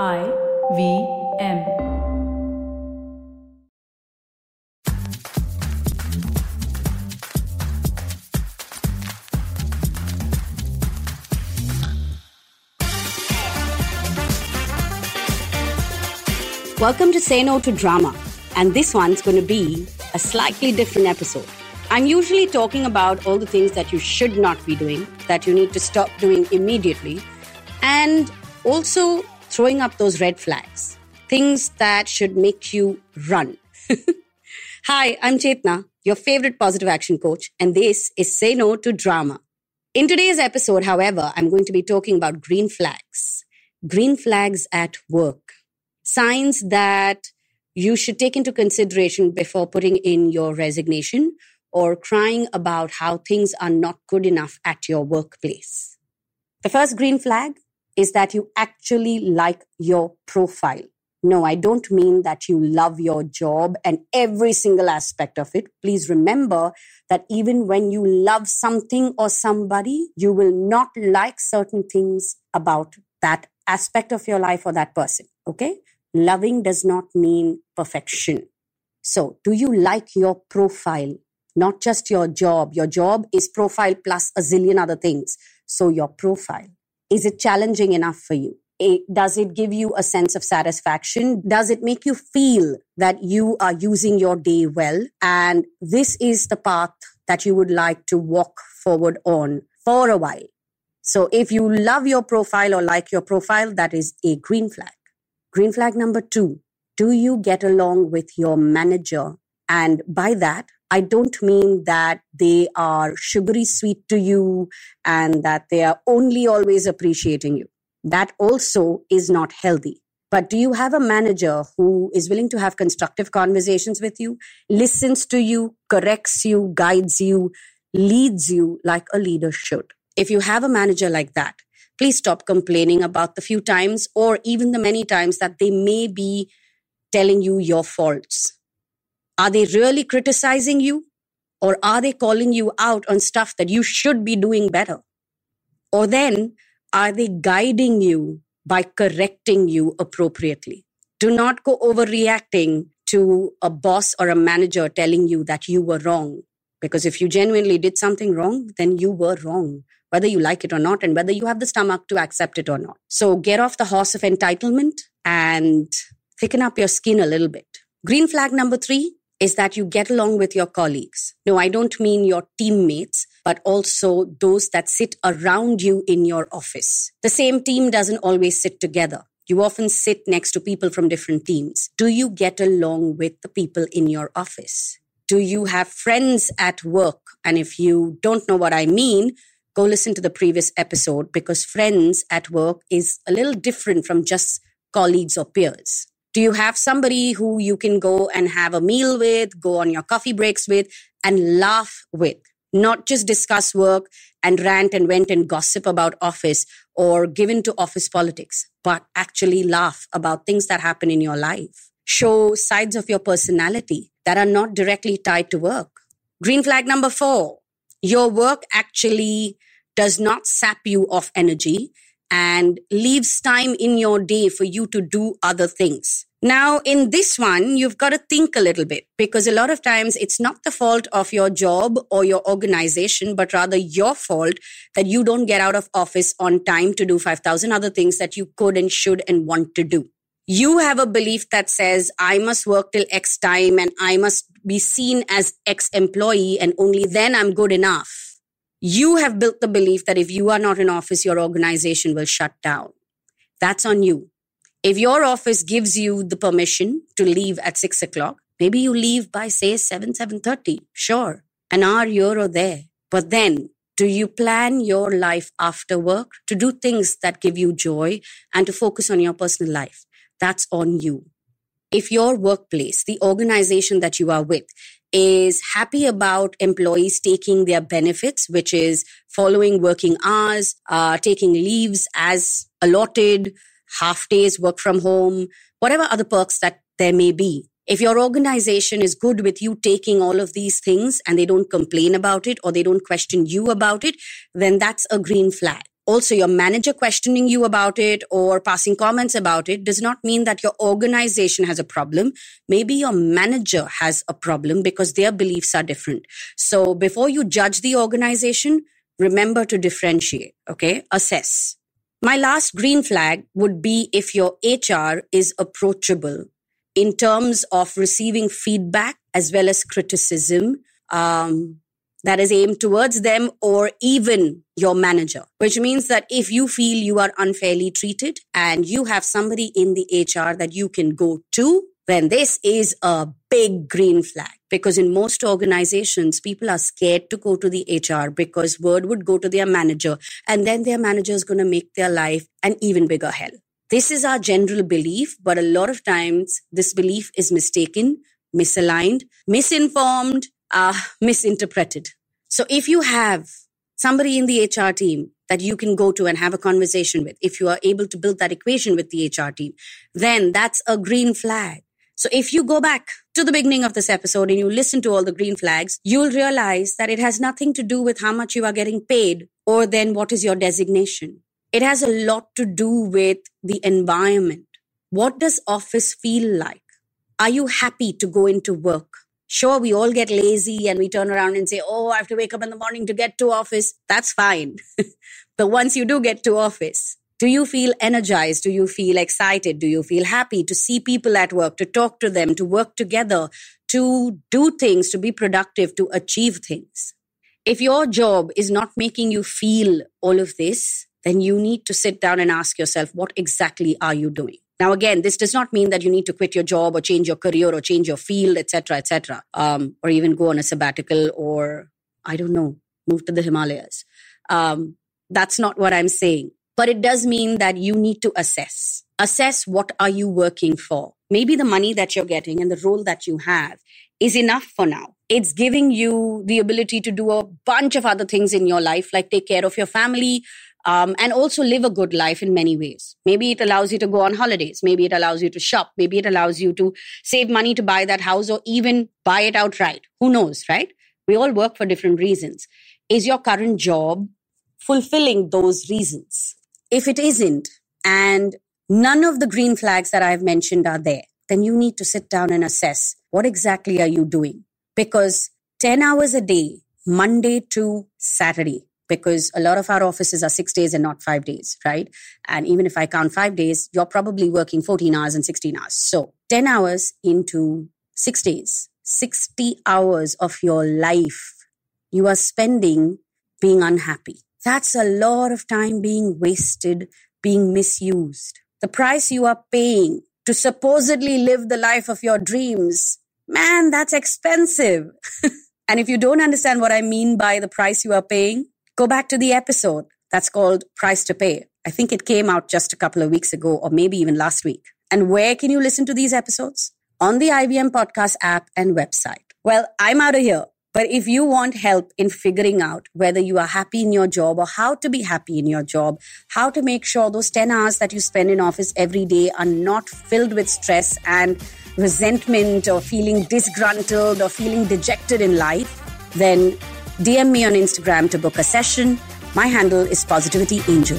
I V M. Welcome to Say No to Drama, and this one's going to be a slightly different episode. I'm usually talking about all the things that you should not be doing, that you need to stop doing immediately, and also throwing up those red flags, things that should make you run. Hi, I'm Chetna, your favorite positive action coach, and this is Say No to Drama. In today's episode, however, I'm going to be talking about green flags. Green flags at work signs that you should take into consideration before putting in your resignation or crying about how things are not good enough at your workplace. The first green flag is that you actually like your profile. No, I don't mean that you love your job and every single aspect of it. Please remember that even when you love something or somebody, you will not like certain things about that aspect of your life or that person. Okay? Loving does not mean perfection. So, do you like your profile? Not just your job. Your job is profile plus a zillion other things. So, your profile. Is it challenging enough for you? It, does it give you a sense of satisfaction? Does it make you feel that you are using your day well? And this is the path that you would like to walk forward on for a while. So if you love your profile or like your profile, that is a green flag. Green flag number two, do you get along with your manager? And by that, I don't mean that they are sugary sweet to you and that they are only always appreciating you. That also is not healthy. But do you have a manager who is willing to have constructive conversations with you, listens to you, corrects you, guides you, leads you like a leader should? If you have a manager like that, please stop complaining about the few times or even the many times that they may be telling you your faults. Are they really criticizing you? Or are they calling you out on stuff that you should be doing better? Or then, are they guiding you by correcting you appropriately? Do not go overreacting to a boss or a manager telling you that you were wrong. Because if you genuinely did something wrong, then you were wrong whether you like it or not, and whether you have the stomach to accept it or not. So get off the horse of entitlement and thicken up your skin a little bit. Green flag number three is that you get along with your colleagues. No, I don't mean your teammates, but also those that sit around you in your office. The same team doesn't always sit together. You often sit next to people from different teams. Do you get along with the people in your office? Do you have friends at work? And if you don't know what I mean, go listen to the previous episode because friends at work is a little different from just colleagues or peers. Do you have somebody who you can go and have a meal with, go on your coffee breaks with, and laugh with? Not just discuss work and rant and vent and gossip about office or give to office politics, but actually laugh about things that happen in your life. Show sides of your personality that are not directly tied to work. Green flag number four your work actually does not sap you of energy and leaves time in your day for you to do other things. Now, in this one, you've got to think a little bit because a lot of times it's not the fault of your job or your organization, but rather your fault that you don't get out of office on time to do 5,000 other things that you could and should and want to do. You have a belief that says, I must work till X time and I must be seen as X employee and only then I'm good enough. You have built the belief that if you are not in office, your organization will shut down. That's on you. If your office gives you the permission to leave at six o'clock, maybe you leave by say seven, seven thirty. Sure. An hour here or there. But then do you plan your life after work to do things that give you joy and to focus on your personal life? That's on you if your workplace, the organization that you are with, is happy about employees taking their benefits, which is following working hours, uh, taking leaves as allotted, half days work from home, whatever other perks that there may be. If your organization is good with you taking all of these things and they don't complain about it or they don't question you about it, then that's a green flag. Also your manager questioning you about it or passing comments about it does not mean that your organization has a problem. Maybe your manager has a problem because their beliefs are different. So before you judge the organization, remember to differentiate, okay? Assess. My last green flag would be if your HR is approachable in terms of receiving feedback as well as criticism um, that is aimed towards them or even your manager, which means that if you feel you are unfairly treated and you have somebody in the HR that you can go to, then this is a big green flag because in most organizations, people are scared to go to the HR because word would go to their manager and then their manager is going to make their life an even bigger hell. This is our general belief, but a lot of times this belief is mistaken, misaligned, misinformed, uh, misinterpreted. So if you have somebody in the HR team that you can go to and have a conversation with, if you are able to build that equation with the HR team, then that's a green flag. So if you go back to the beginning of this episode and you listen to all the green flags, you'll realize that it has nothing to do with how much you are getting paid or then what is your designation. It has a lot to do with the environment. What does office feel like? Are you happy to go into work? Sure, we all get lazy and we turn around and say, Oh, I have to wake up in the morning to get to office. That's fine. but once you do get to office, do you feel energized? Do you feel excited? Do you feel happy to see people at work, to talk to them, to work together, to do things, to be productive, to achieve things? If your job is not making you feel all of this, then you need to sit down and ask yourself, what exactly are you doing? Now, again, this does not mean that you need to quit your job or change your career or change your field, etc., etc., um, or even go on a sabbatical or I don't know, move to the Himalayas. Um, that's not what I'm saying but it does mean that you need to assess assess what are you working for maybe the money that you're getting and the role that you have is enough for now it's giving you the ability to do a bunch of other things in your life like take care of your family um, and also live a good life in many ways. Maybe it allows you to go on holidays. Maybe it allows you to shop. Maybe it allows you to save money to buy that house or even buy it outright. Who knows, right? We all work for different reasons. Is your current job fulfilling those reasons? If it isn't, and none of the green flags that I've mentioned are there, then you need to sit down and assess what exactly are you doing? Because 10 hours a day, Monday to Saturday, because a lot of our offices are six days and not five days, right? And even if I count five days, you're probably working 14 hours and 16 hours. So 10 hours into six days, 60 hours of your life you are spending being unhappy. That's a lot of time being wasted, being misused. The price you are paying to supposedly live the life of your dreams, man, that's expensive. and if you don't understand what I mean by the price you are paying, go back to the episode that's called Price to Pay. I think it came out just a couple of weeks ago, or maybe even last week. And where can you listen to these episodes? On the IVM Podcast app and website. Well, I'm out of here. But if you want help in figuring out whether you are happy in your job or how to be happy in your job, how to make sure those 10 hours that you spend in office every day are not filled with stress and resentment or feeling disgruntled or feeling dejected in life, then DM me on Instagram to book a session. My handle is Positivity Angel.